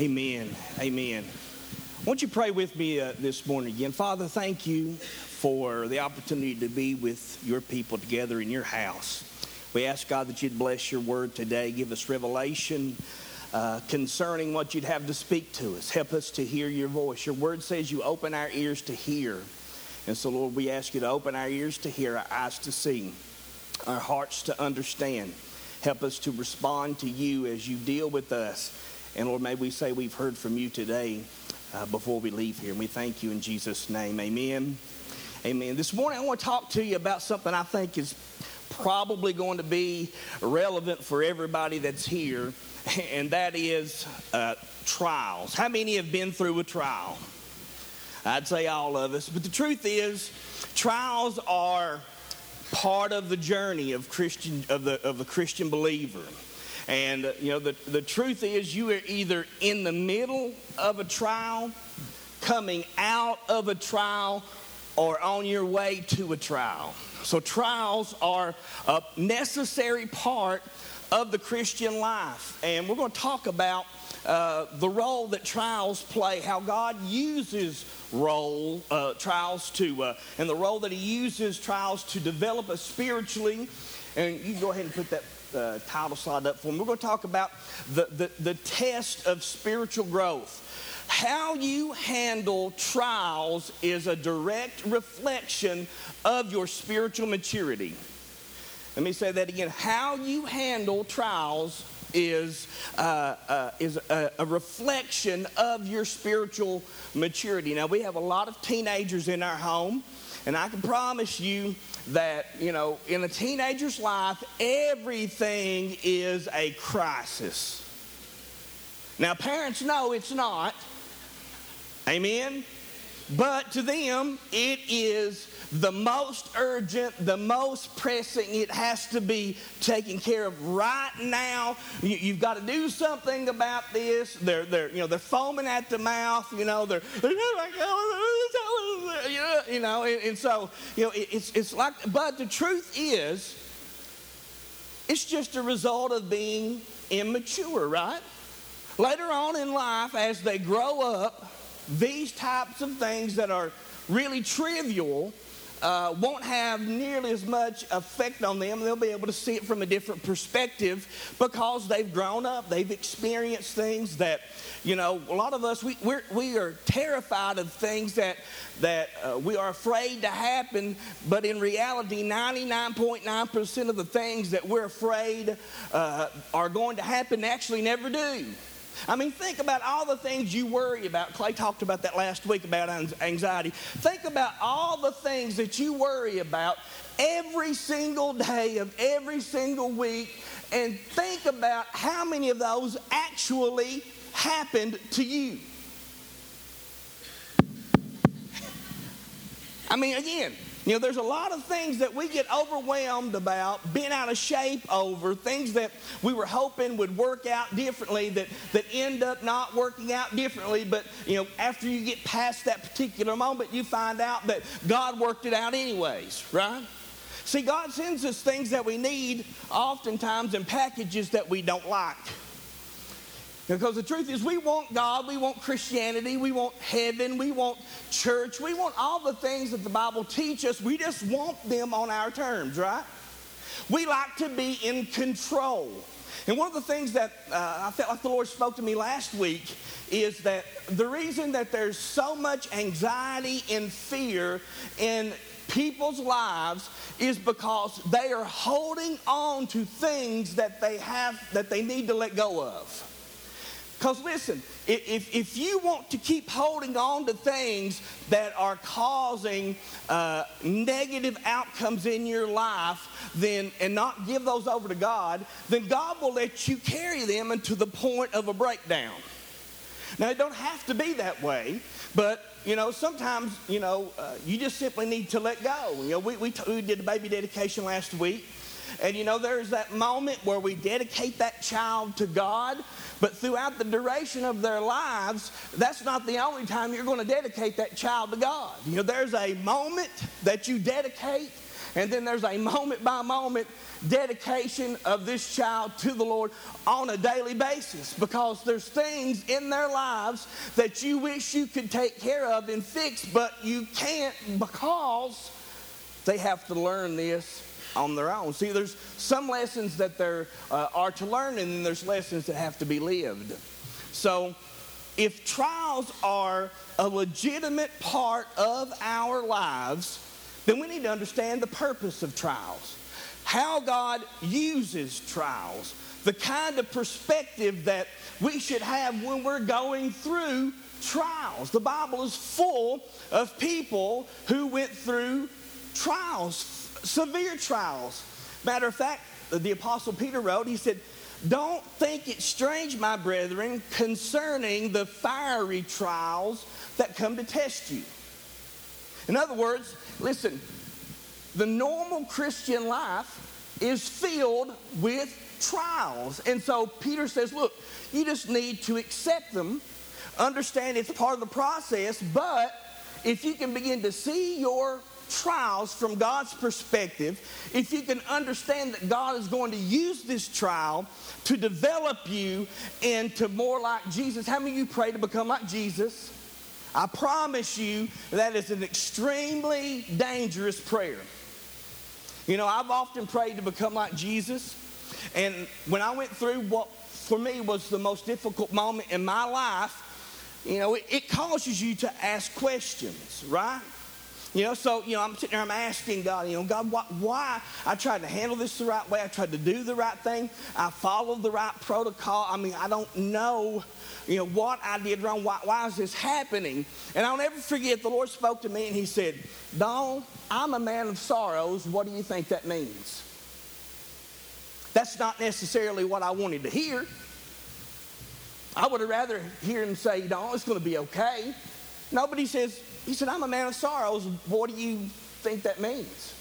Amen. Amen. Won't you pray with me uh, this morning again? Father, thank you for the opportunity to be with your people together in your house. We ask God that you'd bless your word today, give us revelation uh, concerning what you'd have to speak to us. Help us to hear your voice. Your word says you open our ears to hear. And so, Lord, we ask you to open our ears to hear, our eyes to see, our hearts to understand. Help us to respond to you as you deal with us. And Lord, may we say we've heard from you today uh, before we leave here. And we thank you in Jesus' name. Amen. Amen. This morning I want to talk to you about something I think is probably going to be relevant for everybody that's here, and that is uh, trials. How many have been through a trial? I'd say all of us. But the truth is, trials are part of the journey of Christian of the of the Christian believer. And, uh, you know, the, the truth is, you are either in the middle of a trial, coming out of a trial, or on your way to a trial. So, trials are a necessary part of the Christian life. And we're going to talk about uh, the role that trials play, how God uses role uh, trials to, uh, and the role that He uses trials to develop us spiritually. And you go ahead and put that uh, title slide up for me. We're going to talk about the, the, the test of spiritual growth. How you handle trials is a direct reflection of your spiritual maturity. Let me say that again. How you handle trials is, uh, uh, is a, a, reflection of your spiritual maturity. Now, we have a lot of teenagers in our home, and I can promise you that, you know, in a teenager's life, everything is a crisis. Now, parents know it's not. Amen? But to them, it is the most urgent, the most pressing. It has to be taken care of right now. You, have got to do something about this. They're, they're, you know, they're foaming at the mouth. You know, they're, you know, and, and so, you know, it, it's, it's like, but the truth is, it's just a result of being immature, right? Later on in life, as they grow up, these types of things that are really trivial uh, won't have nearly as much effect on them. They'll be able to see it from a different perspective because they've grown up. They've experienced things that, you know, a lot of us, we, we're, we are terrified of things that, that uh, we are afraid to happen, but in reality, 99.9% of the things that we're afraid uh, are going to happen actually never do. I mean, think about all the things you worry about. Clay talked about that last week about anxiety. Think about all the things that you worry about every single day of every single week and think about how many of those actually happened to you. I mean, again, you know, there's a lot of things that we get overwhelmed about, being out of shape over, things that we were hoping would work out differently that, that end up not working out differently. But, you know, after you get past that particular moment, you find out that God worked it out anyways, right? See, God sends us things that we need oftentimes in packages that we don't like. Because the truth is, we want God, we want Christianity, we want heaven, we want church, we want all the things that the Bible teaches. We just want them on our terms, right? We like to be in control. And one of the things that uh, I felt like the Lord spoke to me last week is that the reason that there's so much anxiety and fear in people's lives is because they are holding on to things that they have that they need to let go of. Because listen, if, if you want to keep holding on to things that are causing uh, negative outcomes in your life, then and not give those over to God, then God will let you carry them into the point of a breakdown. Now, it don't have to be that way, but you know, sometimes you know uh, you just simply need to let go. You know, we, we, t- we did a baby dedication last week. And you know, there's that moment where we dedicate that child to God, but throughout the duration of their lives, that's not the only time you're going to dedicate that child to God. You know, there's a moment that you dedicate, And then there's a moment by moment dedication of this child to the Lord on a daily basis because there's things in their lives that you wish you could take care of and fix, but you can't because they have to learn this on their own. See, there's some lessons that there uh, are to learn, and then there's lessons that have to be lived. So, if trials are a legitimate part of our lives, then we need to understand the purpose of trials, how God uses trials, the kind of perspective that we should have when we're going through trials. The Bible is full of people who went through trials, severe trials. Matter of fact, the Apostle Peter wrote, he said, Don't think it strange, my brethren, concerning the fiery trials that come to test you. In other words, listen, the normal Christian life is filled with trials. And so Peter says, look, you just need to accept them, understand it's part of the process, but if you can begin to see your trials from God's perspective, if you can understand that God is going to use this trial to develop you into more like Jesus, how many of you pray to become like Jesus? I promise you that is an extremely dangerous prayer. You know, I've often prayed to become like Jesus, and when I went through what for me was the most difficult moment in my life, you know, it, it causes you to ask questions, right? You know, so, you know, I'm sitting there, I'm asking God, you know, God, why, why? I tried to handle this the right way. I tried to do the right thing. I followed the right protocol. I mean, I don't know, you know, what I did wrong. Why, why is this happening? And I'll never forget, the Lord spoke to me and He said, Don, I'm a man of sorrows. What do you think that means? That's not necessarily what I wanted to hear. I would have rather hear him say, Don, it's going to be okay. Nobody says, he said, I'm a man of sorrows. What do you think that means?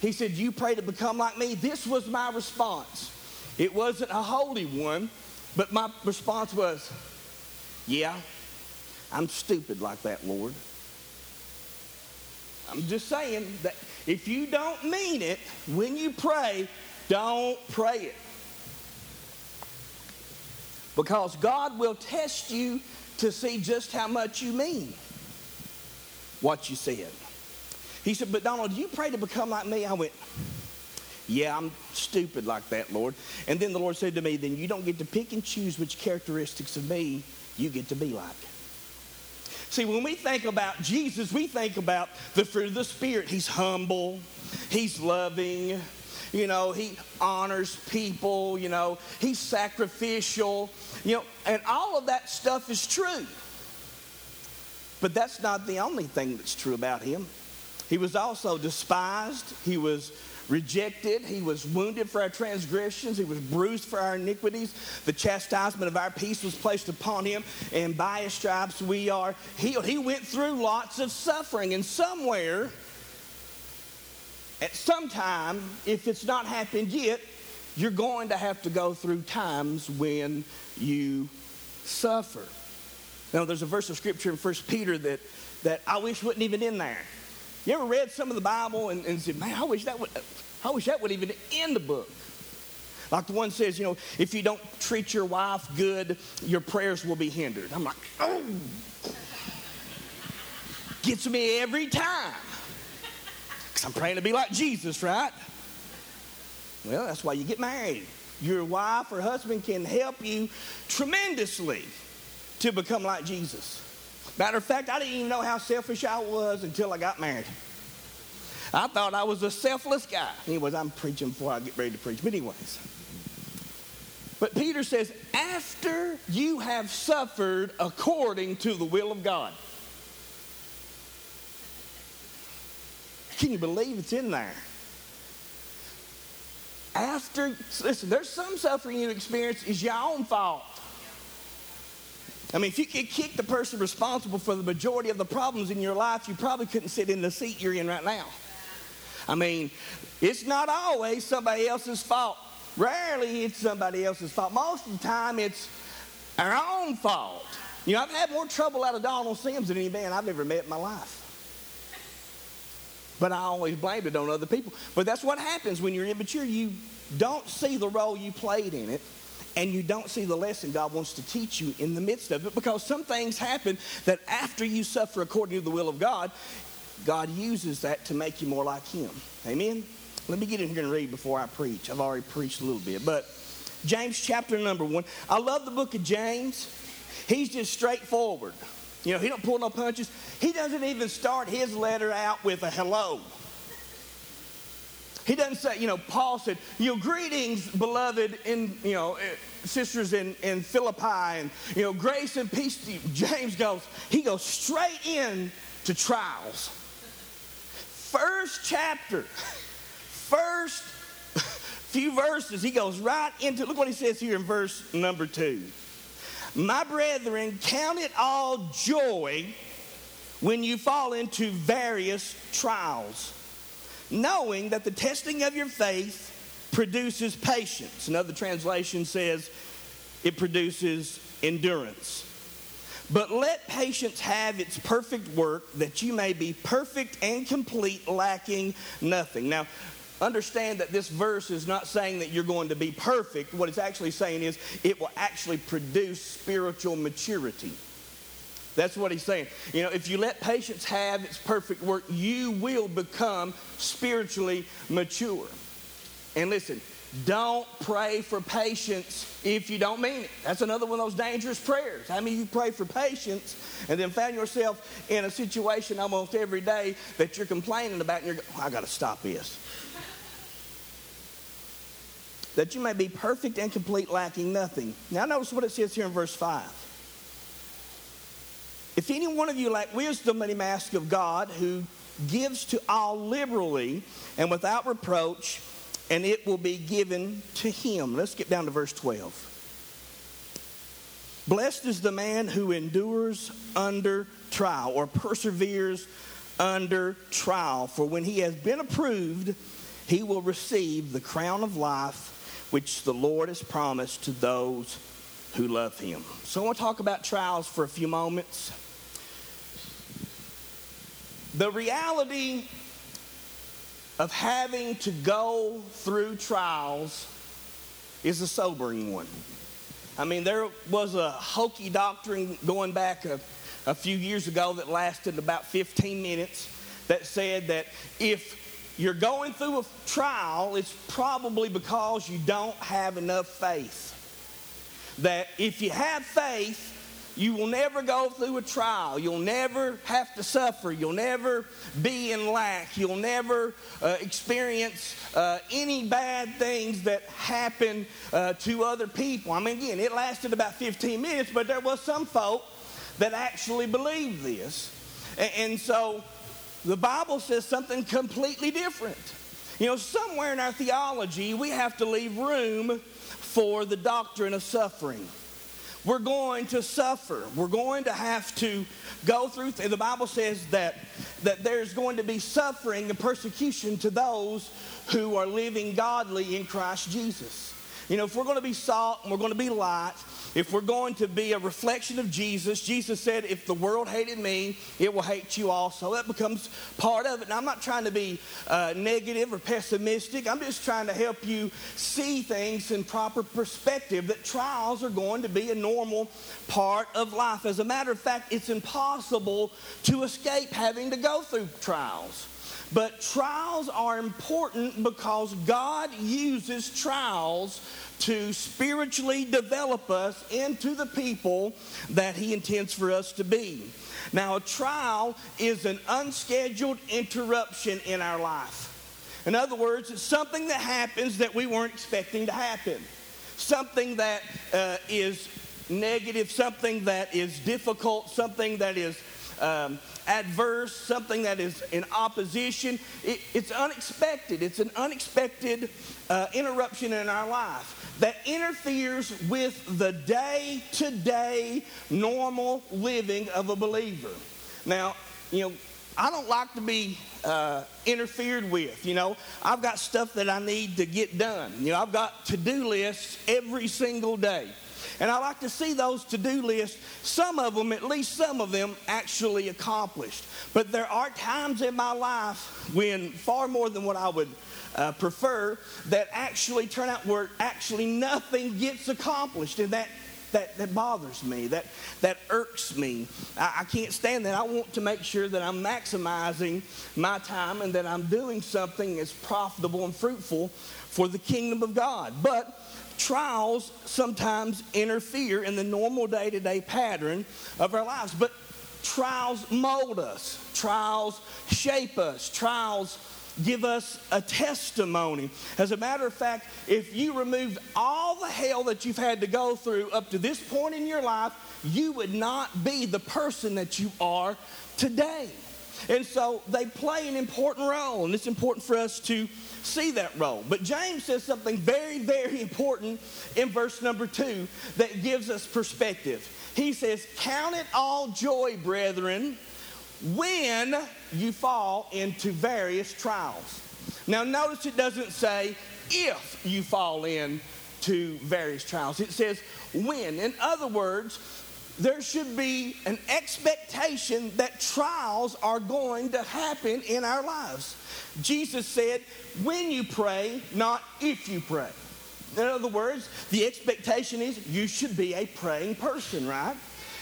He said, You pray to become like me. This was my response. It wasn't a holy one, but my response was, Yeah, I'm stupid like that, Lord. I'm just saying that if you don't mean it when you pray, don't pray it. Because God will test you to see just how much you mean what you said. He said, But Donald, do you pray to become like me? I went, Yeah, I'm stupid like that, Lord. And then the Lord said to me, Then you don't get to pick and choose which characteristics of me you get to be like. See, when we think about Jesus, we think about the fruit of the Spirit. He's humble, He's loving, you know, He honors people, you know, He's sacrificial, you know, and all of that stuff is true. But that's not the only thing that's true about him. He was also despised, he was rejected, he was wounded for our transgressions, he was bruised for our iniquities. The chastisement of our peace was placed upon him, and by his stripes we are healed. He went through lots of suffering, and somewhere, at some time, if it's not happened yet, you're going to have to go through times when you suffer. Now, there's a verse of scripture in 1 Peter that, that I wish wasn't even in there. You ever read some of the Bible and, and said, man, I wish that would, I wish that would even end the book. Like the one says, you know, if you don't treat your wife good, your prayers will be hindered. I'm like, oh, gets me every time. Because I'm praying to be like Jesus, right? Well, that's why you get married. Your wife or husband can help you tremendously to become like Jesus. Matter of fact, I didn't even know how selfish I was until I got married. I thought I was a selfless guy. Anyways, I'm preaching before I get ready to preach. But, anyways. But Peter says, after you have suffered according to the will of God. Can you believe it's in there? After, listen, there's some suffering you experience is your own fault. I mean, if you could kick the person responsible for the majority of the problems in your life, you probably couldn't sit in the seat you're in right now. I mean, it's not always somebody else's fault. Rarely it's somebody else's fault. Most of the time it's our own fault. You know, I've had more trouble out of Donald Sims than any man I've ever met in my life. But I always blamed it on other people. But that's what happens when you're immature. You don't see the role you played in it, and you don't see the lesson God wants to teach you in the midst of it because some things happen that after you suffer according to the will of God, God uses that to make you more like Him. Amen? Let me get in here and read before I preach. I've already preached a little bit. But James chapter number one. I love the book of James. He's just straightforward. You know, he don't pull no punches. He doesn't even start his letter out with a hello. He doesn't say, you know, Paul said, you know, greetings, beloved, in, you know, eh, sisters in, in Philippi, and, you know, grace and peace to you. James goes, he goes straight in to trials. First chapter, first few verses, he goes right into, look what he says here in verse number two. My brethren, count it all joy when you fall into various trials, knowing that the testing of your faith produces patience. Another translation says it produces endurance. But let patience have its perfect work, that you may be perfect and complete, lacking nothing. Now, understand that this verse is not saying that you're going to be perfect. What it's actually saying is it will actually produce spiritual maturity. That's what he's saying. You know, if you let patience have its perfect work, you will become spiritually mature. And listen, don't pray for patience if you don't mean it. That's another one of those dangerous prayers. I mean, you pray for patience and then found yourself in a situation almost every day that you're complaining about and you're going, oh, I got to stop this that you may be perfect and complete, lacking nothing. Now, notice what it says here in verse 5. If any one of you lack wisdom, let him ask of God, who gives to all liberally and without reproach, and it will be given to him. Let's get down to verse 12. Blessed is the man who endures under trial or perseveres under trial, for when he has been approved, he will receive the crown of life which the Lord has promised to those who love him. So I want to talk about trials for a few moments. The reality of having to go through trials is a sobering one. I mean, there was a hokey doctrine going back a, a few years ago that lasted about 15 minutes that said that if you're going through a trial, it's probably because you don't have enough faith. That if you have faith, you will never go through a trial. You'll never have to suffer. You'll never be in lack. You'll never uh, experience uh, any bad things that happen uh, to other people. I mean, again, it lasted about 15 minutes, but there was some folk that actually believed this. And, and so the Bible says something completely different. You know, somewhere in our theology, we have to leave room for the doctrine of suffering. We're going to suffer. We're going to have to go through. Th- the Bible says that, that there's going to be suffering and persecution to those who are living godly in Christ Jesus. You know, if we're going to be salt and we're going to be light, if we're going to be a reflection of Jesus, Jesus said, if the world hated me, it will hate you also. That becomes part of it. Now, I'm not trying to be uh, negative or pessimistic. I'm just trying to help you see things in proper perspective that trials are going to be a normal part of life. As a matter of fact, it's impossible to escape having to go through trials. But trials are important because God uses trials to spiritually develop us into the people that He intends for us to be. Now, a trial is an unscheduled interruption in our life. In other words, it's something that happens that we weren't expecting to happen, something that uh, is negative, something that is difficult, something that is um, adverse, something that is in opposition. It, it's unexpected. It's an unexpected uh, interruption in our life that interferes with the day to day normal living of a believer. Now, you know, I don't like to be uh, interfered with. You know, I've got stuff that I need to get done. You know, I've got to do lists every single day. And I like to see those to do lists, some of them, at least some of them, actually accomplished. But there are times in my life when, far more than what I would uh, prefer, that actually turn out where actually nothing gets accomplished. And that that, that bothers me, that, that irks me. I, I can't stand that. I want to make sure that I'm maximizing my time and that I'm doing something that's profitable and fruitful for the kingdom of God. But trials sometimes interfere in the normal day to day pattern of our lives. But trials mold us, trials shape us, trials give us a testimony. As a matter of fact, if you removed all the hell that you've had to go through up to this point in your life, you would not be the person that you are today. And so they play an important role, and it's important for us to see that role. But James says something very, very important in verse number two that gives us perspective. He says, Count it all joy, brethren when you fall into various trials. Now, notice it doesn't say if you fall into various trials, it says when. In other words, there should be an expectation that trials are going to happen in our lives. Jesus said, when you pray, not if you pray. In other words, the expectation is you should be a praying person, right?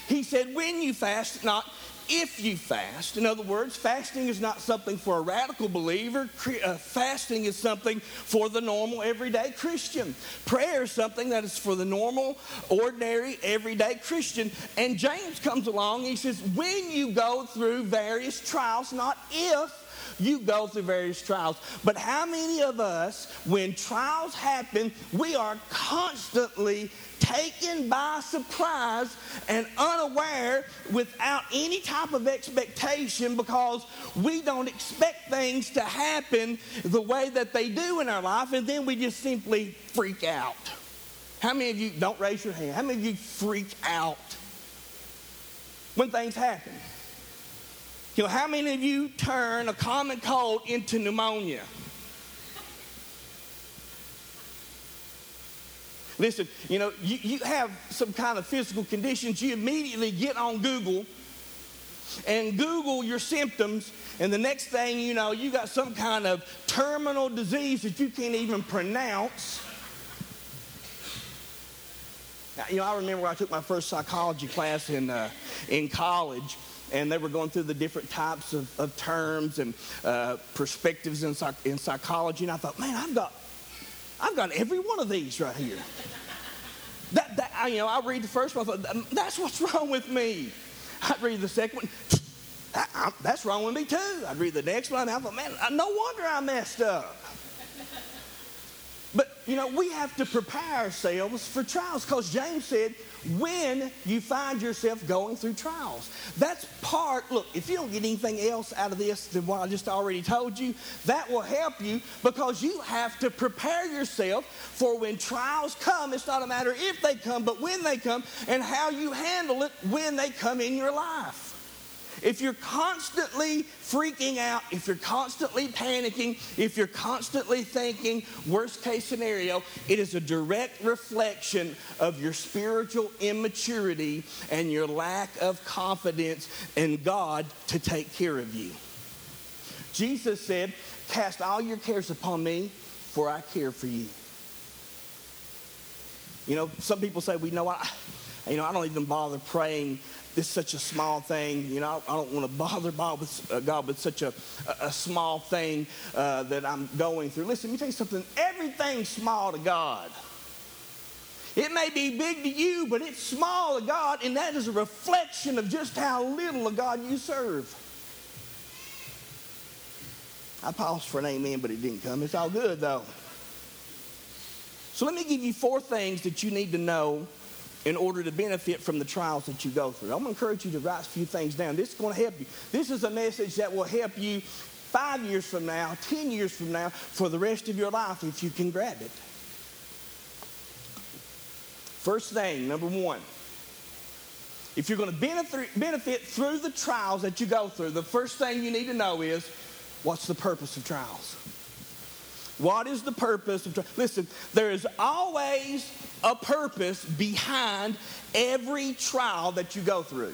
He said, when you fast, not if you fast. In other words, fasting is not something for a radical believer. Uh, fasting is something for the normal, everyday Christian. Prayer is something that is for the normal, ordinary, everyday Christian. And James comes along, he says, when you go through various trials, not if, you go through various trials. But how many of us, when trials happen, we are constantly taken by surprise and unaware without any type of expectation because we don't expect things to happen the way that they do in our life, and then we just simply freak out. How many of you, don't raise your hand, how many of you freak out when things happen? You know, how many of you turn a common cold into pneumonia? Listen, you know, you, you have some kind of physical conditions, you immediately get on Google and Google your symptoms, and the next thing you know, you got some kind of terminal disease that you can't even pronounce. Now, you know, I remember I took my first psychology class in, uh, in college, and they were going through the different types of, of terms and uh, perspectives in, psych- in psychology, and I thought, man, I've got I've got every one of these right here. That, that you know, I read the first one, I that's what's wrong with me. I'd read the second one, that, that's wrong with me too. I'd read the next one, I thought, man, no wonder I messed up. But, you know, we have to prepare ourselves for trials because James said, when you find yourself going through trials. That's part, look, if you don't get anything else out of this than what I just already told you, that will help you because you have to prepare yourself for when trials come. It's not a matter if they come, but when they come and how you handle it when they come in your life. If you're constantly freaking out, if you're constantly panicking, if you're constantly thinking worst case scenario, it is a direct reflection of your spiritual immaturity and your lack of confidence in God to take care of you. Jesus said, Cast all your cares upon me, for I care for you. You know, some people say, we know I, you know, I don't even bother praying is such a small thing. You know, I don't want to bother God with, uh, God with such a, a, small thing uh, that I'm going through. Listen, let me tell you something. Everything's small to God. It may be big to you, but it's small to God, and that is a reflection of just how little of God you serve. I paused for an amen, but it didn't come. It's all good, though. So let me give you four things that you need to know in order to benefit from the trials that you go through. I'm going to encourage you to write a few things down. This is going to help you. This is a message that will help you five years from now, 10 years from now, for the rest of your life if you can grab it. First thing, number one, if you're going to benefit through the trials that you go through, the first thing you need to know is what's the purpose of trials? What is the purpose of trials? Listen, there is always a purpose behind every trial that you go through.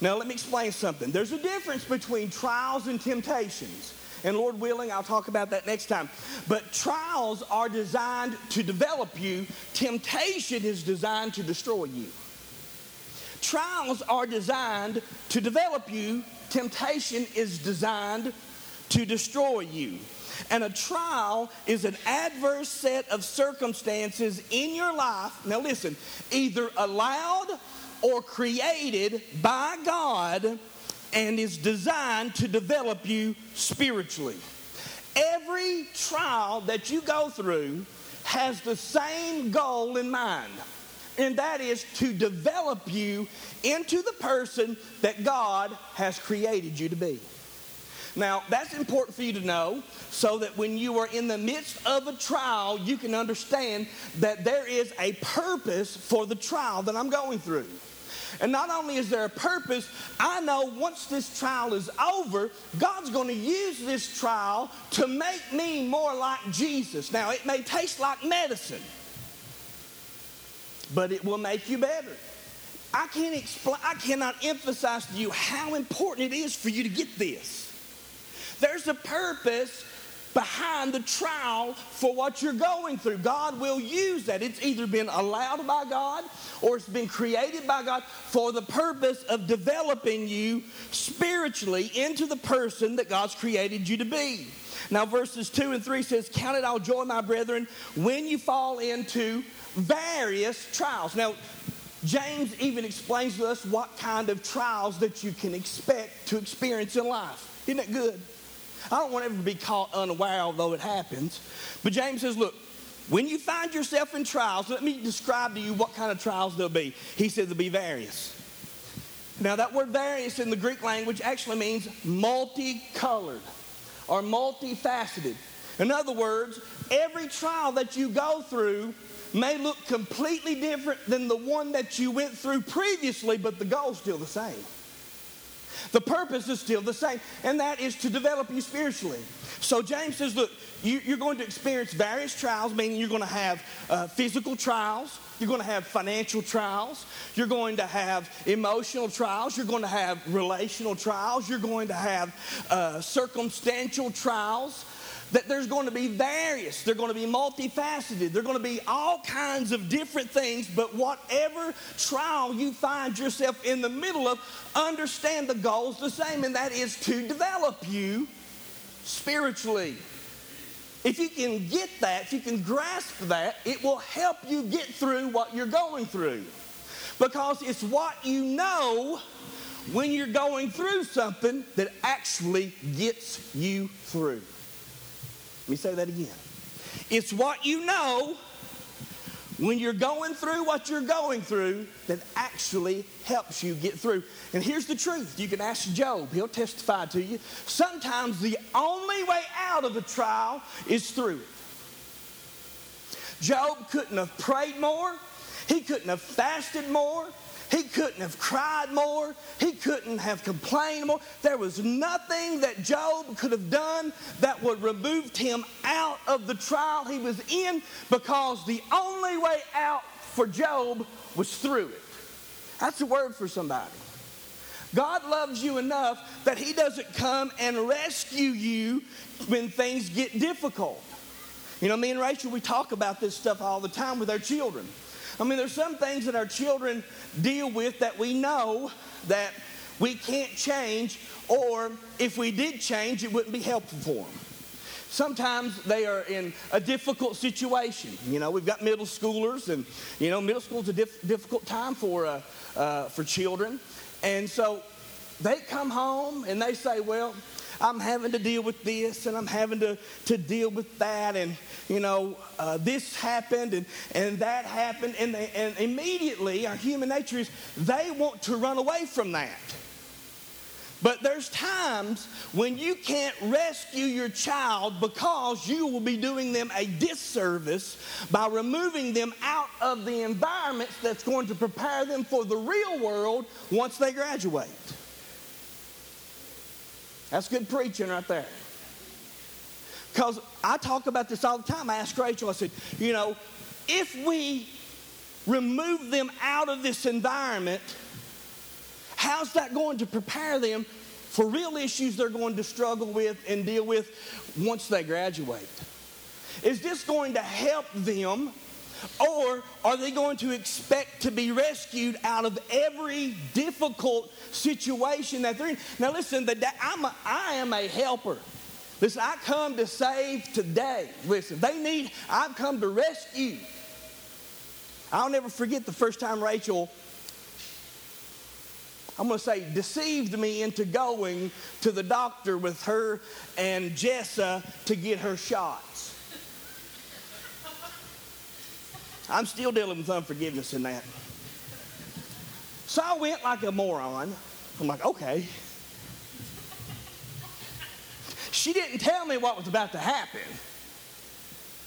Now, let me explain something. There's a difference between trials and temptations. And Lord willing, I'll talk about that next time. But trials are designed to develop you, temptation is designed to destroy you. Trials are designed to develop you, temptation is designed to destroy you. And a trial is an adverse set of circumstances in your life. Now, listen, either allowed or created by God and is designed to develop you spiritually. Every trial that you go through has the same goal in mind, and that is to develop you into the person that God has created you to be. Now, that's important for you to know so that when you are in the midst of a trial, you can understand that there is a purpose for the trial that I'm going through. And not only is there a purpose, I know once this trial is over, God's going to use this trial to make me more like Jesus. Now, it may taste like medicine, but it will make you better. I can't explain, I cannot emphasize to you how important it is for you to get this. There's a purpose behind the trial for what you're going through. God will use that. It's either been allowed by God or it's been created by God for the purpose of developing you spiritually into the person that God's created you to be. Now, verses 2 and 3 says, Count it all joy, my brethren, when you fall into various trials. Now, James even explains to us what kind of trials that you can expect to experience in life. Isn't that good? I don't want ever to be caught unaware, although it happens. But James says, look, when you find yourself in trials, let me describe to you what kind of trials there'll be. He said there'll be various. Now, that word various in the Greek language actually means multicolored or multifaceted. In other words, every trial that you go through may look completely different than the one that you went through previously, but the goal's still the same. The purpose is still the same, and that is to develop you spiritually. So James says, look, you, are going to experience various trials, meaning you're going to have uh, physical trials, you're going to have financial trials, you're going to have emotional trials, you're going to have relational trials, you're going to have uh, circumstantial trials that there's going to be various, they're going to be multifaceted, they're going to be all kinds of different things, but whatever trial you find yourself in the middle of, understand the goal's the same, and that is to develop you spiritually. If you can get that, if you can grasp that, it will help you get through what you're going through. Because it's what you know when you're going through something that actually gets you through. Let me say that again. It's what you know when you're going through what you're going through that actually helps you get through. And here's the truth you can ask Job, he'll testify to you. Sometimes the only way out of a trial is through it. Job couldn't have prayed more, he couldn't have fasted more, he couldn't have cried more. He couldn't have complained more. There was nothing that Job could have done that would have removed him out of the trial he was in because the only way out for Job was through it. That's a word for somebody. God loves you enough that He doesn't come and rescue you when things get difficult. You know, me and Rachel, we talk about this stuff all the time with our children. I mean, there's some things that our children deal with that we know that we can't change, or if we did change, it wouldn't be helpful for them. Sometimes they are in a difficult situation. You know, we've got middle schoolers, and you know, middle school is a diff- difficult time for uh, uh, for children, and so they come home and they say, "Well, I'm having to deal with this and I'm having to, to deal with that. And, you know, uh, this happened and, and that happened. And, they, and immediately, our human nature is they want to run away from that. But there's times when you can't rescue your child because you will be doing them a disservice by removing them out of the environments that's going to prepare them for the real world once they graduate. That's good preaching right there. Because I talk about this all the time. I ask Rachel, I said, you know, if we remove them out of this environment, how's that going to prepare them for real issues they're going to struggle with and deal with once they graduate? Is this going to help them? Or are they going to expect to be rescued out of every difficult situation that they're in? Now, listen, the, I'm a, I am a helper. Listen, I come to save today. Listen, they need, I've come to rescue. I'll never forget the first time Rachel, I'm going to say, deceived me into going to the doctor with her and Jessa to get her shots. I'm still dealing with unforgiveness in that. So I went like a moron. I'm like, okay. She didn't tell me what was about to happen.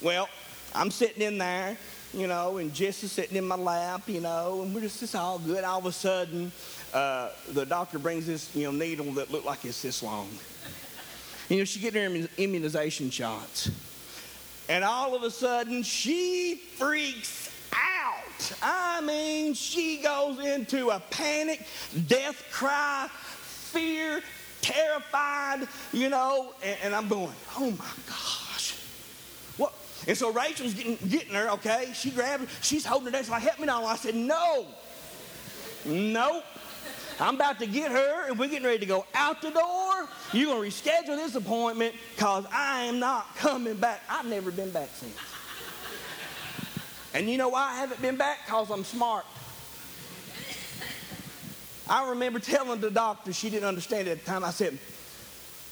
Well, I'm sitting in there, you know, and Jess is sitting in my lap, you know, and we're just, it's all good. All of a sudden, uh, the doctor brings this, you know, needle that looked like it's this long. You know, she getting her immunization shots. And all of a sudden, she freaks out. I mean, she goes into a panic, death cry, fear, terrified, you know, and, and I'm going, oh my gosh. What? And so Rachel's getting, getting her, okay? She grabbed her, she's holding her down. She's like, help me now. I said, no. Nope. I'm about to get her, and we're getting ready to go out the door. You're going to reschedule this appointment because I am not coming back. I've never been back since. And you know why I haven't been back? Because I'm smart. I remember telling the doctor, she didn't understand it at the time. I said,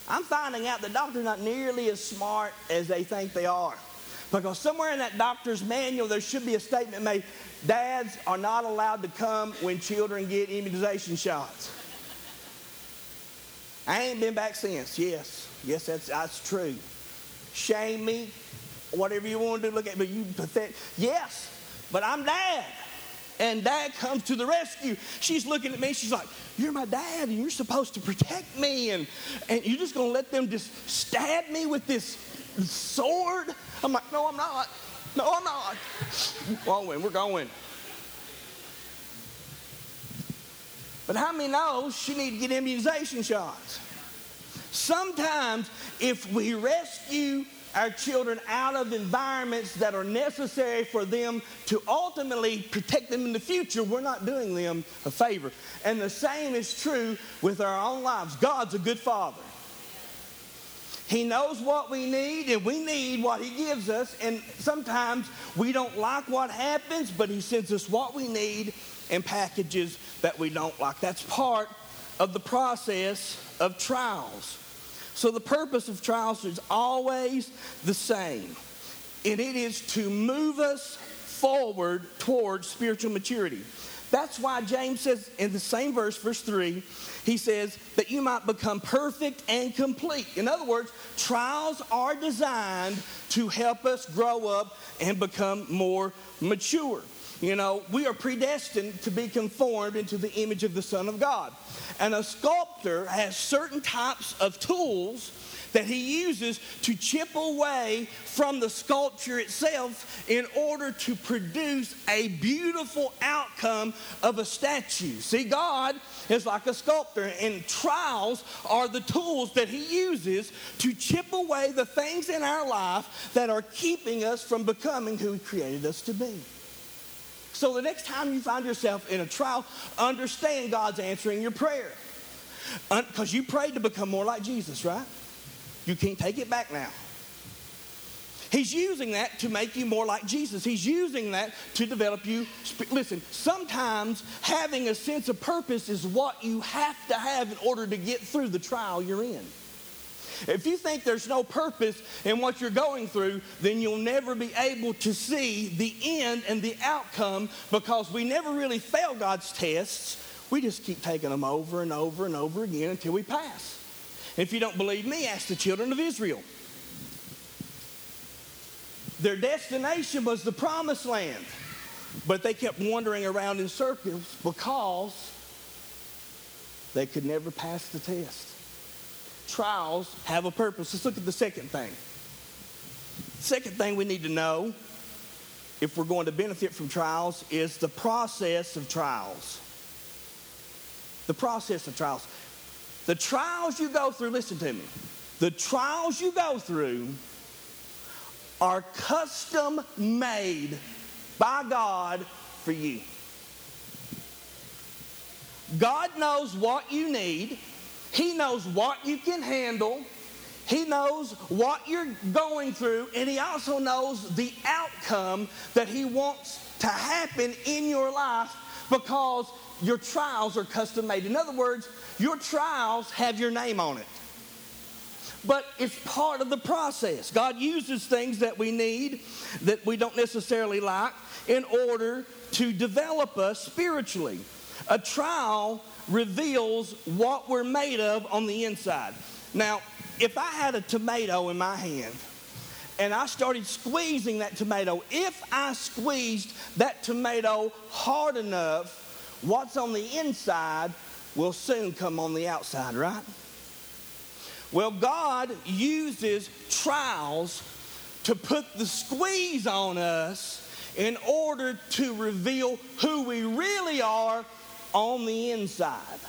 I'm finding out the doctor's not nearly as smart as they think they are. Because somewhere in that doctor's manual, there should be a statement made dads are not allowed to come when children get immunization shots. I ain't been back since. Yes, yes, that's, that's true. Shame me, whatever you want to do, look at me, you pathetic. Yes, but I'm dad and dad comes to the rescue. She's looking at me, she's like, You're my dad, and you're supposed to protect me, and, and you're just gonna let them just stab me with this sword? I'm like, No, I'm not. No, I'm not. Going, we're going. But how many knows she need to get immunization shots? Sometimes if we rescue our children out of environments that are necessary for them to ultimately protect them in the future, we're not doing them a favor. And the same is true with our own lives. God's a good father. He knows what we need, and we need what He gives us. And sometimes we don't like what happens, but He sends us what we need in packages that we don't like. That's part of the process of trials. So the purpose of trials is always the same, and it is to move us forward towards spiritual maturity. That's why James says in the same verse, verse 3, he says that you might become perfect and complete. In other words, trials are designed to help us grow up and become more mature. You know, we are predestined to be conformed into the image of the Son of God. And a sculptor has certain types of tools that he uses to chip away from the sculpture itself in order to produce a beautiful outcome of a statue. See, God is like a sculptor, and trials are the tools that he uses to chip away the things in our life that are keeping us from becoming who he created us to be. So the next time you find yourself in a trial, understand God's answering your prayer. Because you prayed to become more like Jesus, right? You can't take it back now. He's using that to make you more like Jesus. He's using that to develop you. Listen, sometimes having a sense of purpose is what you have to have in order to get through the trial you're in. If you think there's no purpose in what you're going through, then you'll never be able to see the end and the outcome because we never really fail God's tests. We just keep taking them over and over and over again until we pass. If you don't believe me, ask the children of Israel. Their destination was the promised land, but they kept wandering around in circles because they could never pass the test trials have a purpose. Let's look at the second thing. Second thing we need to know if we're going to benefit from trials, is the process of trials. The process of trials. The trials you go through, listen to me, the trials you go through are custom made by God for you. God knows what you need, He knows what you can handle. He knows what you're going through, and He also knows the outcome that He wants to happen in your life because your trials are custom made. In other words, your trials have your name on it. But it's part of the process. God uses things that we need that we don't necessarily like in order to develop us spiritually. A trial reveals what we're made of on the inside. Now, if I had a tomato in my hand and I started squeezing that tomato, if I squeezed that tomato hard enough, what's on the inside will soon come on the outside, right? Well, God uses trials to put the squeeze on us in order to reveal who we really are on the inside.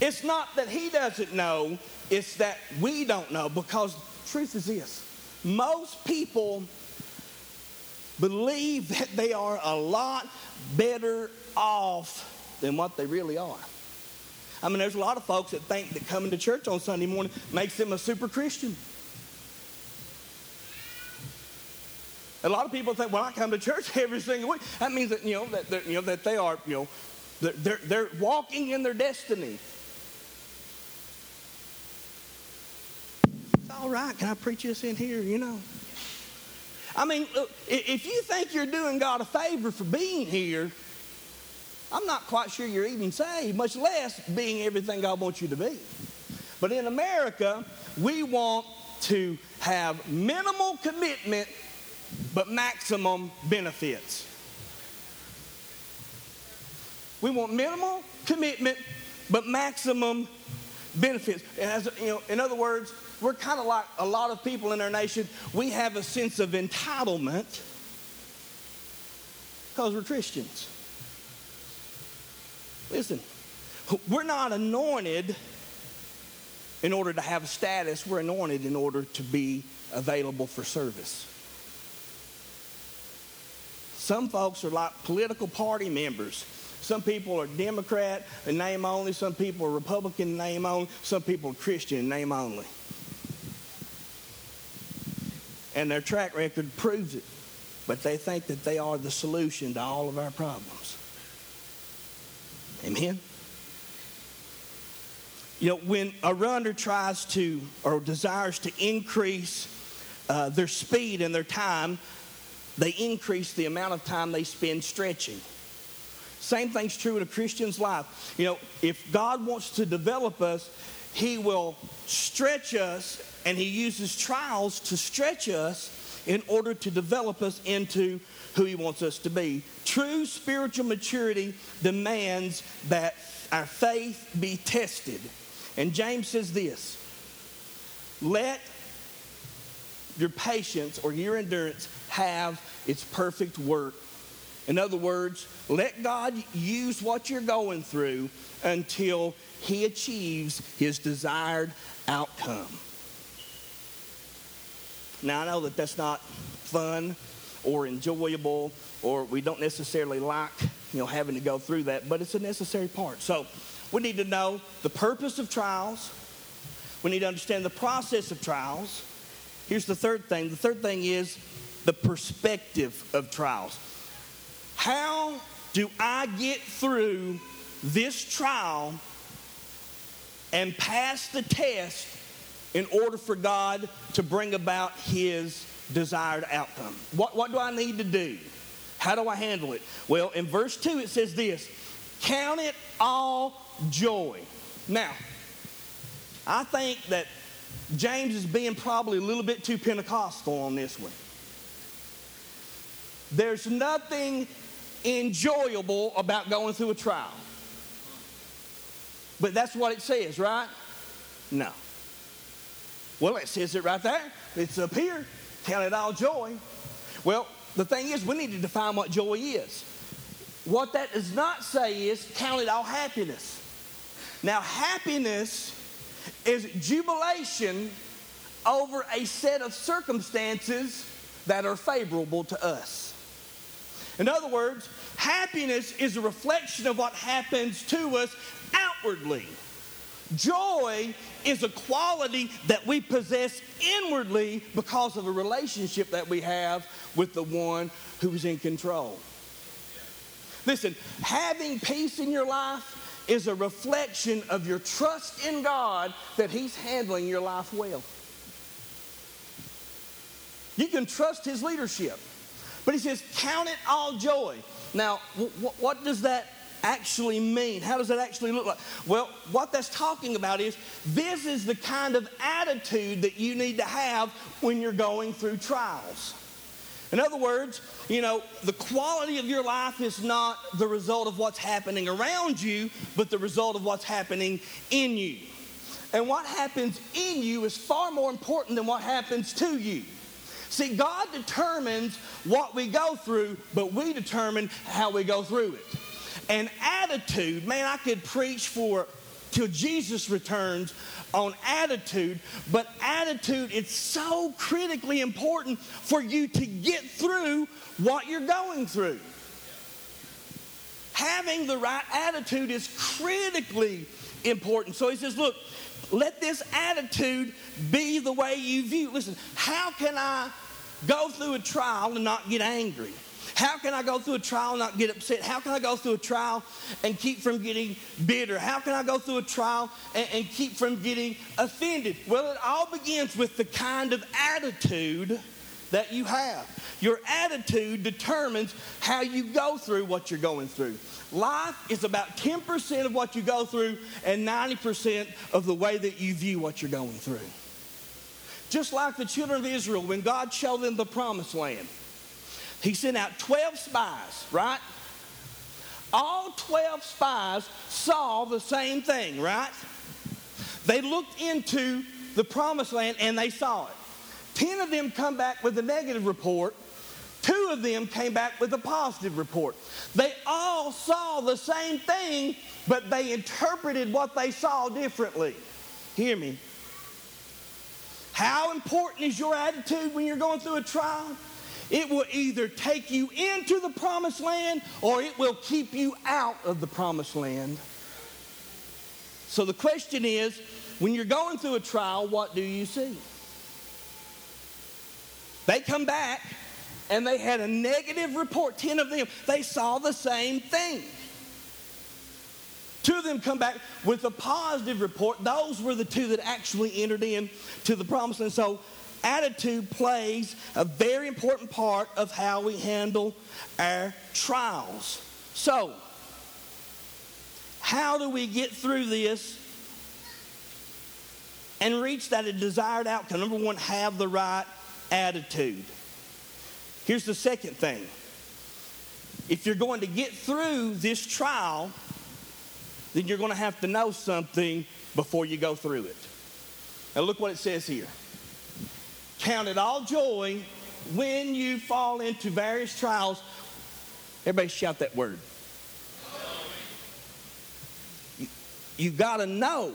It's not that he doesn't know, it's that we don't know because truth is this most people believe that they are a lot better off than what they really are. I mean, there's a lot of folks that think that coming to church on Sunday morning makes them a super Christian. A lot of people think, well, I come to church every single week. That means that, you know, that, you know, that they are, you know, they're, they're walking in their destiny. It's all right. Can I preach this in here, you know? I mean, if you think you're doing God a favor for being here, I'm not quite sure you're even saved, much less being everything God wants you to be. But in America, we want to have minimal commitment but maximum benefits. We want minimal commitment, but maximum benefits. As, you know, in other words, we're kind of like a lot of people in our nation. We have a sense of entitlement because we're Christians. Listen, we're not anointed in order to have status, we're anointed in order to be available for service. Some folks are like political party members. Some people are Democrat in name only. Some people are Republican in name only. Some people are Christian in name only. And their track record proves it. But they think that they are the solution to all of our problems. Amen? You know, when a runner tries to or desires to increase uh, their speed and their time, they increase the amount of time they spend stretching. Same thing's true in a Christian's life. You know, if God wants to develop us, He will stretch us, and He uses trials to stretch us in order to develop us into who He wants us to be. True spiritual maturity demands that our faith be tested. And James says this let your patience or your endurance have its perfect work. In other words, let God use what you're going through until He achieves His desired outcome. Now, I know that that's not fun or enjoyable, or we don't necessarily like, you know, having to go through that, but it's a necessary part. So, we need to know the purpose of trials. We need to understand the process of trials. Here's the third thing. The third thing is the perspective of trials. How do I get through this trial and pass the test in order for God to bring about His desired outcome? What, what do I need to do? How do I handle it? Well, in verse 2, it says this Count it all joy. Now, I think that James is being probably a little bit too Pentecostal on this one. There's nothing enjoyable about going through a trial. But that's what it says, right? No. Well, it says it right there. It's up here. count it all joy. Well, the thing is, we need to define what joy is. What that does not say is count it all happiness. Now, happiness is jubilation over a set of circumstances that are favorable to us. In other words, happiness is a reflection of what happens to us outwardly. Joy is a quality that we possess inwardly because of a relationship that we have with the one who is in control. Listen, having peace in your life is a reflection of your trust in God that He's handling your life well. You can trust His leadership. But He says, count it all joy. Now, w- what does that actually mean? How does that actually look like? Well, what that's talking about is this is the kind of attitude that you need to have when you're going through trials. In other words, you know, the quality of your life is not the result of what's happening around you, but the result of what's happening in you. And what happens in you is far more important than what happens to you. See, God determines what we go through, but we determine how we go through it. And attitude, man, I could preach for till Jesus returns on attitude, but attitude it's so critically important for you to get through what you're going through. Having the right attitude is critically important. So he says, look, let this attitude be the way you view. Listen, how can I go through a trial and not get angry? How can I go through a trial and not get upset? How can I go through a trial and keep from getting bitter? How can I go through a trial and, and keep from getting offended? Well, it all begins with the kind of attitude that you have. Your attitude determines how you go through what you're going through. Life is about 10% of what you go through and 90% of the way that you view what you're going through. Just like the children of Israel, when God showed them the promised land, he sent out 12 spies, right? All 12 spies saw the same thing, right? They looked into the promised land and they saw it. 10 of them come back with a negative report. Two of them came back with a positive report. They all saw the same thing, but they interpreted what they saw differently. Hear me. How important is your attitude when you're going through a trial? It will either take you into the promised land or it will keep you out of the promised land. So the question is when you're going through a trial, what do you see? They come back and they had a negative report, 10 of them. They saw the same thing. Two of them come back with a positive report. Those were the two that actually entered in to the promise. And So attitude plays a very important part of how we handle our trials. So, how do we get through this and reach that desired outcome? Number one, have the right attitude. Here's the second thing if you're going to get through this trial, then you're going to have to know something before you go through it. Now, look what it says here. Count it all joy when you fall into various trials. Everybody shout that word. You, you got to know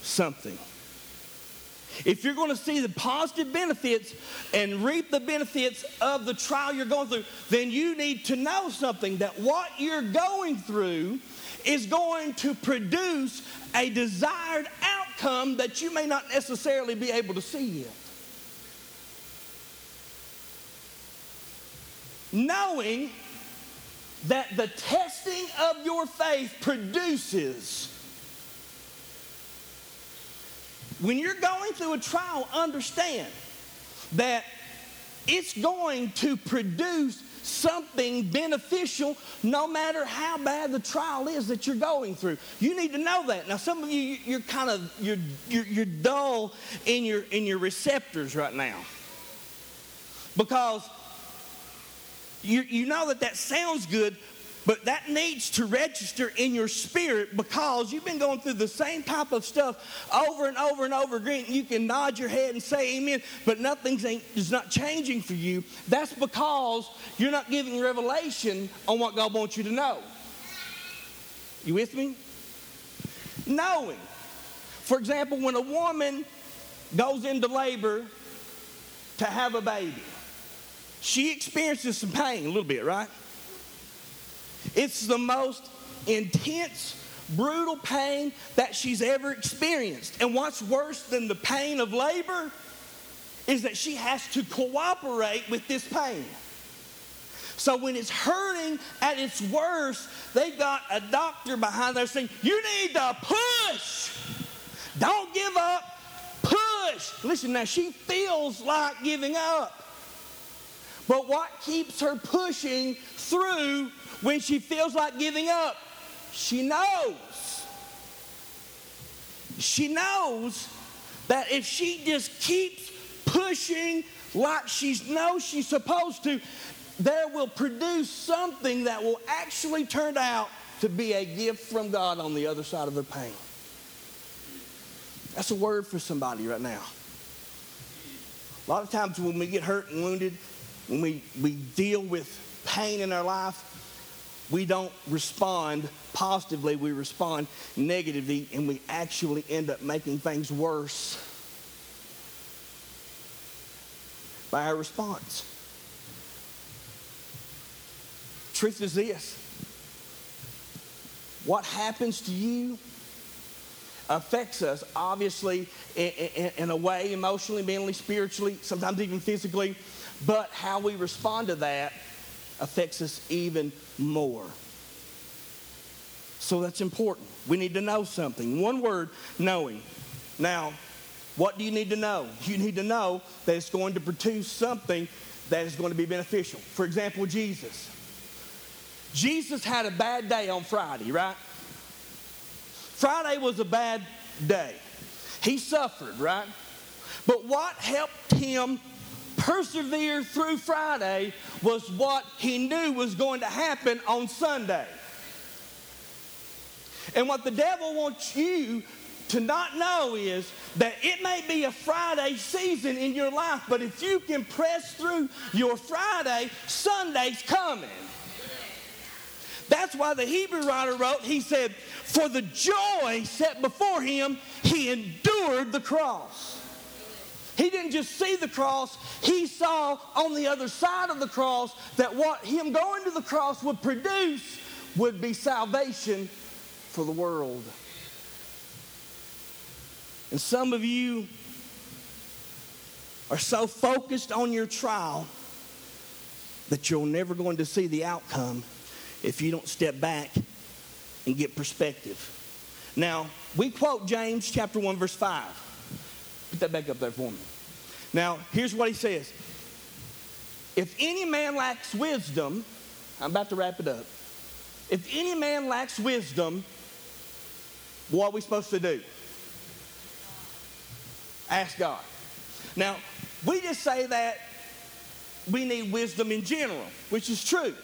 something. If you're going to see the positive benefits and reap the benefits of the trial you're going through, then you need to know something that what you're going through is going to produce a desired outcome that you may not necessarily be able to see yet. knowing that the testing of your faith produces. When you're going through a trial, understand that it's going to produce something beneficial no matter how bad the trial is that you're going through. You need to know that. Now some of you you're kind of you're, you're, you're dull in your in your receptors right now. Because you, you know that that sounds good, But that needs to register in your spirit because you've been going through the same type of stuff over and over and over again. You can nod your head and say amen, but nothing's is not changing for you. That's because you're not giving revelation on what God wants you to know. You with me? Knowing. For example, when a woman goes into labor to have a baby, she experiences some pain a little bit, right? It's the most intense, brutal pain that she's ever experienced. And what's worse than the pain of labor is that she has to cooperate with this pain. So when it's hurting at its worst, they've got a doctor behind there saying, You need to push. Don't give up. Push. Listen, now she feels like giving up. But what keeps her pushing through when she feels like giving up? She knows. She knows that if she just keeps pushing like she knows she's supposed to, there will produce something that will actually turn out to be a gift from God on the other side of her pain. That's a word for somebody right now. A lot of times when we get hurt and wounded, when we, we deal with pain in our life, we don't respond positively, we respond negatively, and we actually end up making things worse by our response. Truth is this what happens to you affects us, obviously, in, in, in, a way, emotionally, mentally, spiritually, sometimes even physically, but how we respond to that affects us even more. So that's important. We need to know something. One word, knowing. Now, what do you need to know? You need to know that it's going to produce something that is going to be beneficial. For example, Jesus. Jesus had a bad day on Friday, right? Friday was a bad day. He suffered, right? But what helped him persevere through Friday was what he knew was going to happen on Sunday. And what the devil wants you to not know is that it may be a Friday season in your life, but if you can press through your Friday, Sunday's coming. That's why the Hebrew writer wrote, he said, For the joy set before him, he endured the cross. He didn't just see the cross, he saw on the other side of the cross that what him going to the cross would produce would be salvation for the world. And some of you are so focused on your trial that you're never going to see the outcome if you don't step back and get perspective. Now, we quote James chapter 1, verse 5. Put that back up there for me. Now, here's what he says If any man lacks wisdom, I'm about to wrap it up. If any man lacks wisdom, what are we supposed to do? Ask God. Now, we just say that we need wisdom in general, which is true.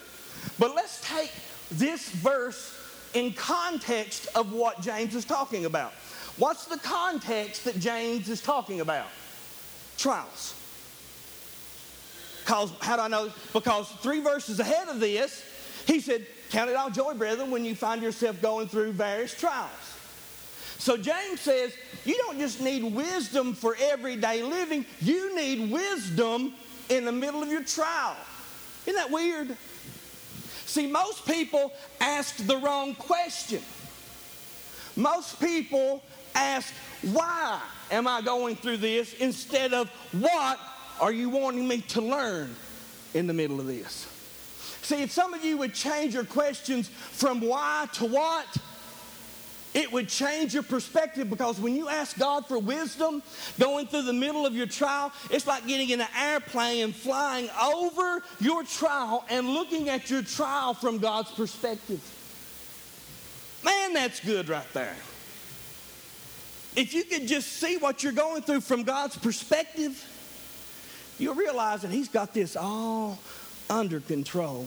But let's take this verse in context of what James is talking about. What's the context that James is talking about? Trials. Because, how do I know? Because three verses ahead of this, he said, Count it all joy, brethren, when you find yourself going through various trials. So James says, you don't just need wisdom for everyday living, you need wisdom in the middle of your trial. Isn't that weird? See, most people ask the wrong question. Most people ask, why am I going through this instead of what are you wanting me to learn in the middle of this? See, if some of you would change your questions from why to what, it would change your perspective because when you ask God for wisdom going through the middle of your trial, it's like getting in an airplane and flying over your trial and looking at your trial from God's perspective. Man, that's good right there. If you could just see what you're going through from God's perspective, you'll realize that He's got this all under control.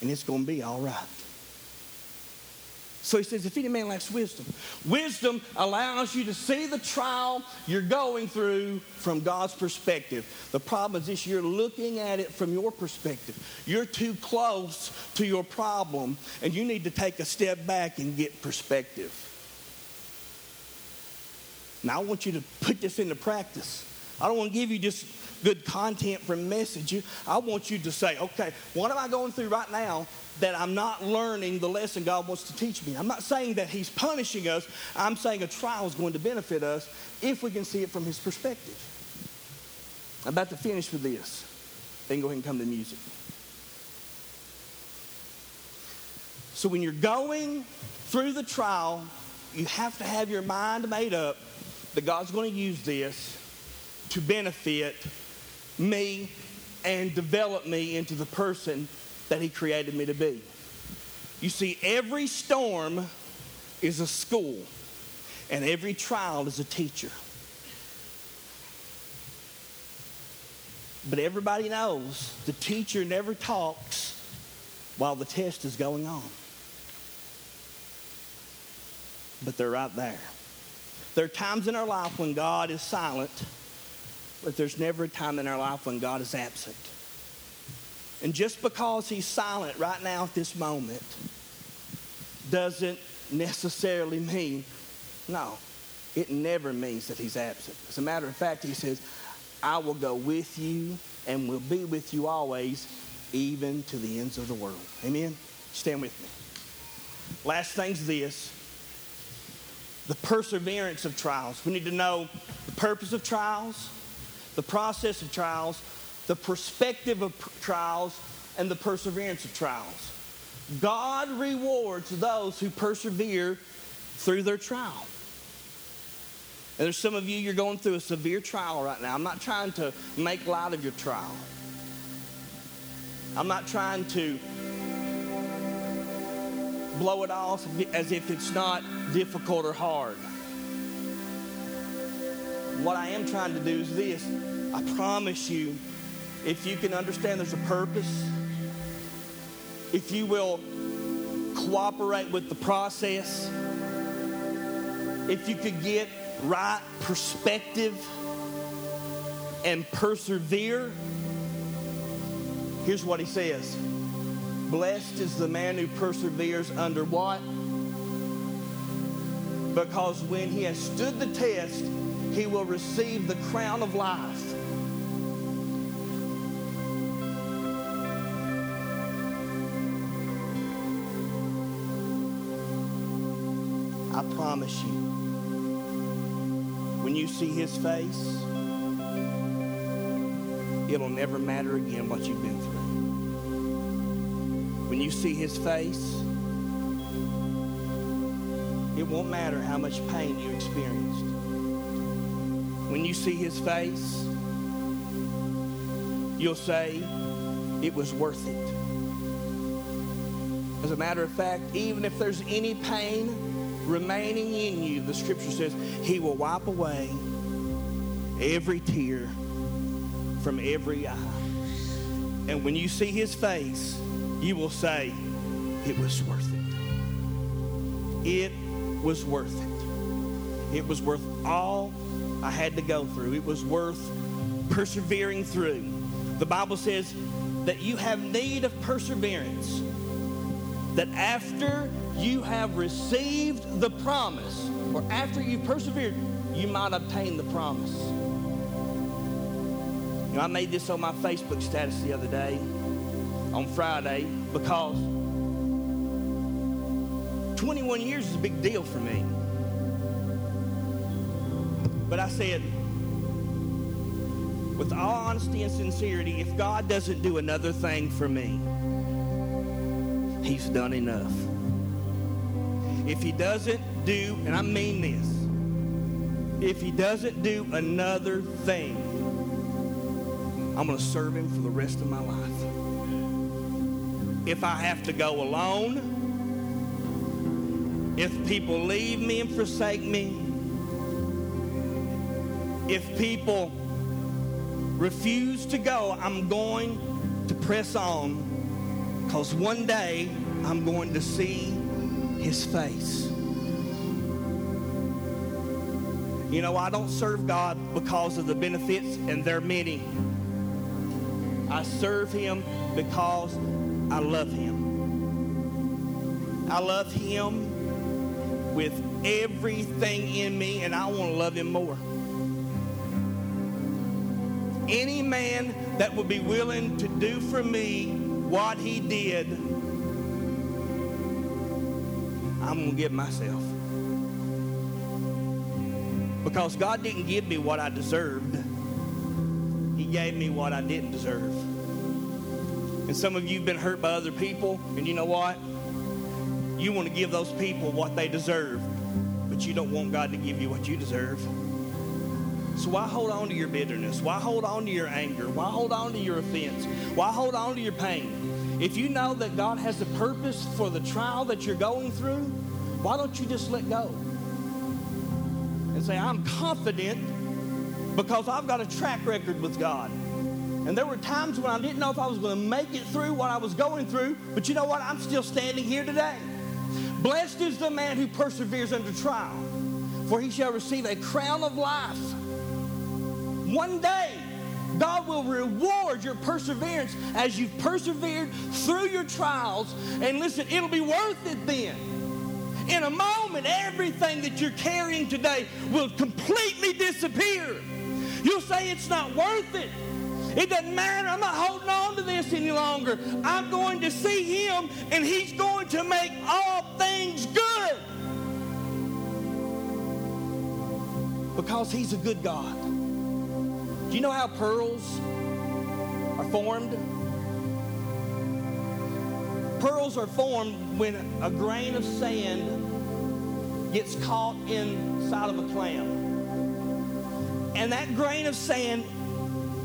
and it's going to be all right. So he says, if any man lacks wisdom, wisdom allows you to see the trial you're going through from God's perspective. The problem is this you're looking at it from your perspective. You're too close to your problem, and you need to take a step back and get perspective. Now, I want you to put this into practice. I don't want to give you just good content from message. I want you to say, okay, what am I going through right now that I'm not learning the lesson God wants to teach me? I'm not saying that He's punishing us. I'm saying a trial is going to benefit us if we can see it from His perspective. I'm about to finish with this. Then go ahead and come to music. So when you're going through the trial, you have to have your mind made up that God's going to use this to benefit me and develop me into the person that He created me to be. You see, every storm is a school, and every trial is a teacher. But everybody knows the teacher never talks while the test is going on. But they're right there. There are times in our life when God is silent but there's never a time in our life when God is absent. And just because He's silent right now at this moment doesn't necessarily mean, no, it never means that He's absent. As a matter of fact, He says, I will go with you and will be with you always, even to the ends of the world. Amen? Stand with me. Last thing's this the perseverance of trials. We need to know the purpose of trials the process of trials, the perspective of trials, and the perseverance of trials. God rewards those who persevere through their trial. And there's some of you, you're going through a severe trial right now. I'm not trying to make light of your trial. I'm not trying to blow it off as if it's not difficult or hard what I am trying to do is this. I promise you, if you can understand there's a purpose, if you will cooperate with the process, if you could get right perspective and persevere, here's what he says Blessed is the man who perseveres under what? Because when he has stood the test, he will receive the crown of life. I promise you, when you see his face, it'll never matter again what you've been through. When you see his face, it won't matter how much pain you experienced. When you see his face, you'll say, it was worth it. As a matter of fact, even if there's any pain remaining in you, the scripture says he will wipe away every tear from every eye. And when you see his face, you will say, it was worth it. It was worth it. It was worth all I had to go through. It was worth persevering through. The Bible says that you have need of perseverance, that after you have received the promise, or after you've persevered, you might obtain the promise. You know, I made this on my Facebook status the other day, on Friday, because 21 years is a big deal for me. But I said, with all honesty and sincerity, if God doesn't do another thing for me, He's done enough. If He doesn't do, and I mean this, if He doesn't do another thing, I'm going to serve Him for the rest of my life. If I have to go alone, if people leave me and forsake me, if people refuse to go, I'm going to press on Because one day I'm going to see his face. You know, I don't serve God because of the benefits, and they're many. I serve him because I love him. I love him with everything in me, and I want to love him more. Any man that would be willing to do for me what he did, I'm going to give myself. Because God didn't give me what I deserved. He gave me what I didn't deserve. And some of you have been hurt by other people, and you know what? You want to give those people what they deserve, but you don't want God to give you what you deserve. So why hold on to your bitterness? Why hold on to your anger? Why hold on to your offense? Why hold on to your pain? If you know that God has a purpose for the trial that you're going through, why don't you just let go? And say, I'm confident because I've got a track record with God. And there were times when I didn't know if I was going to make it through what I was going through, but you know what? I'm still standing here today. Blessed is the man who perseveres under trial, for he shall receive a crown of life one day, God will reward your perseverance as you've persevered through your trials. And listen, it'll be worth it then. In a moment, everything that you're carrying today will completely disappear. You'll say it's not worth it. It doesn't matter. I'm not holding on to this any longer. I'm going to see him, and he's going to make all things good. Because he's a good God. Do you know how pearls are formed? Pearls are formed when a grain of sand gets caught inside of a clam. And that grain of sand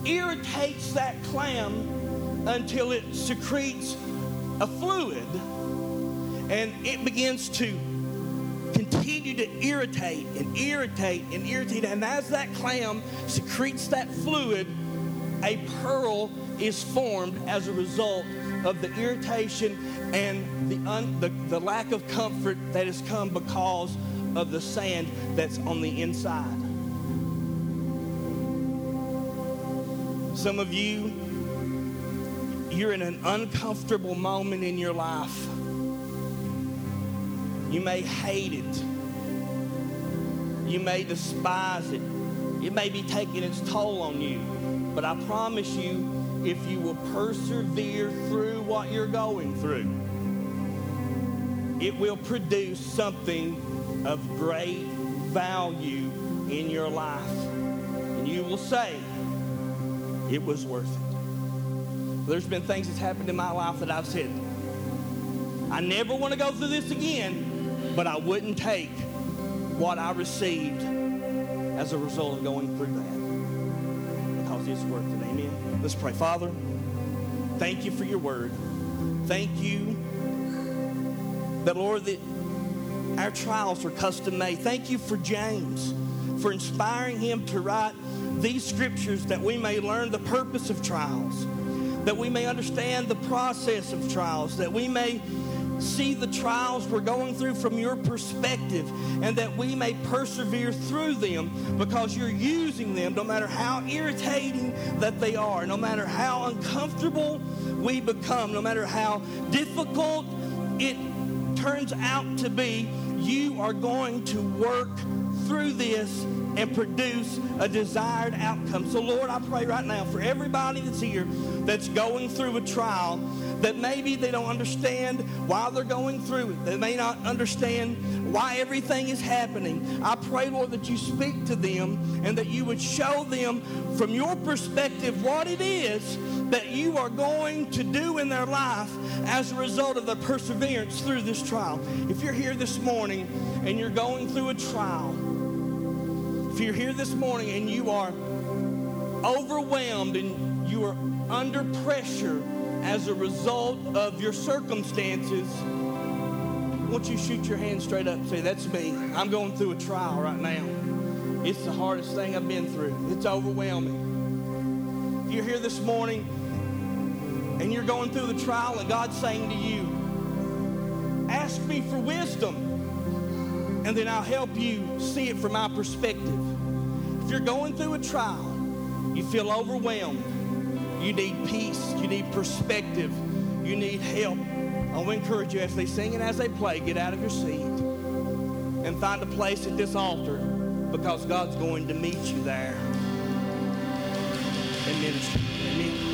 irritates that clam until it secretes a fluid and it begins to continue to irritate and irritate and irritate. And as that clam secretes that fluid, a pearl is formed as a result of the irritation and the, un, the, the lack of comfort that has come because of the sand that's on the inside. Some of you, you're in an uncomfortable moment in your life you may hate it. You may despise it. It may be taking its toll on you. But I promise you, if you will persevere through what you're going through, it will produce something of great value in your life. And you will say, it was worth it. There's been things that's happened in my life that I've said, I never want to go through this again, but I wouldn't take what I received as a result of going through that because it's worth it. Amen. Let's pray. Father, thank you for your word. Thank you that, Lord, that our trials are custom made. Thank you for James, for inspiring him to write these scriptures that we may learn the purpose of trials, that we may understand the process of trials, that we may see the trials we're going through from your perspective and that we may persevere through them because you're using them no matter how irritating that they are, no matter how uncomfortable we become, no matter how difficult it turns out to be, you are going to work through this and produce a desired outcome. So, Lord, I pray right now for everybody that's here that's going through a trial that maybe they don't understand why they're going through it. They may not understand why everything is happening. I pray, Lord, that you speak to them and that you would show them from your perspective what it is that you are going to do in their life as a result of the perseverance through this trial. If you're here this morning and you're going through a trial, if you're here this morning and you are overwhelmed and you are under pressure as a result of your circumstances, won't you shoot your hand straight up and say, That's me. I'm going through a trial right now. It's the hardest thing I've been through, it's overwhelming. If you're here this morning and you're going through the trial, and God's saying to you, Ask me for wisdom, and then I'll help you see it from my perspective. If you're going through a trial, you feel overwhelmed, you need peace, you need perspective, you need help. I will encourage you as they sing and as they play, get out of your seat and find a place at this altar because God's going to meet you there ministry. Amen.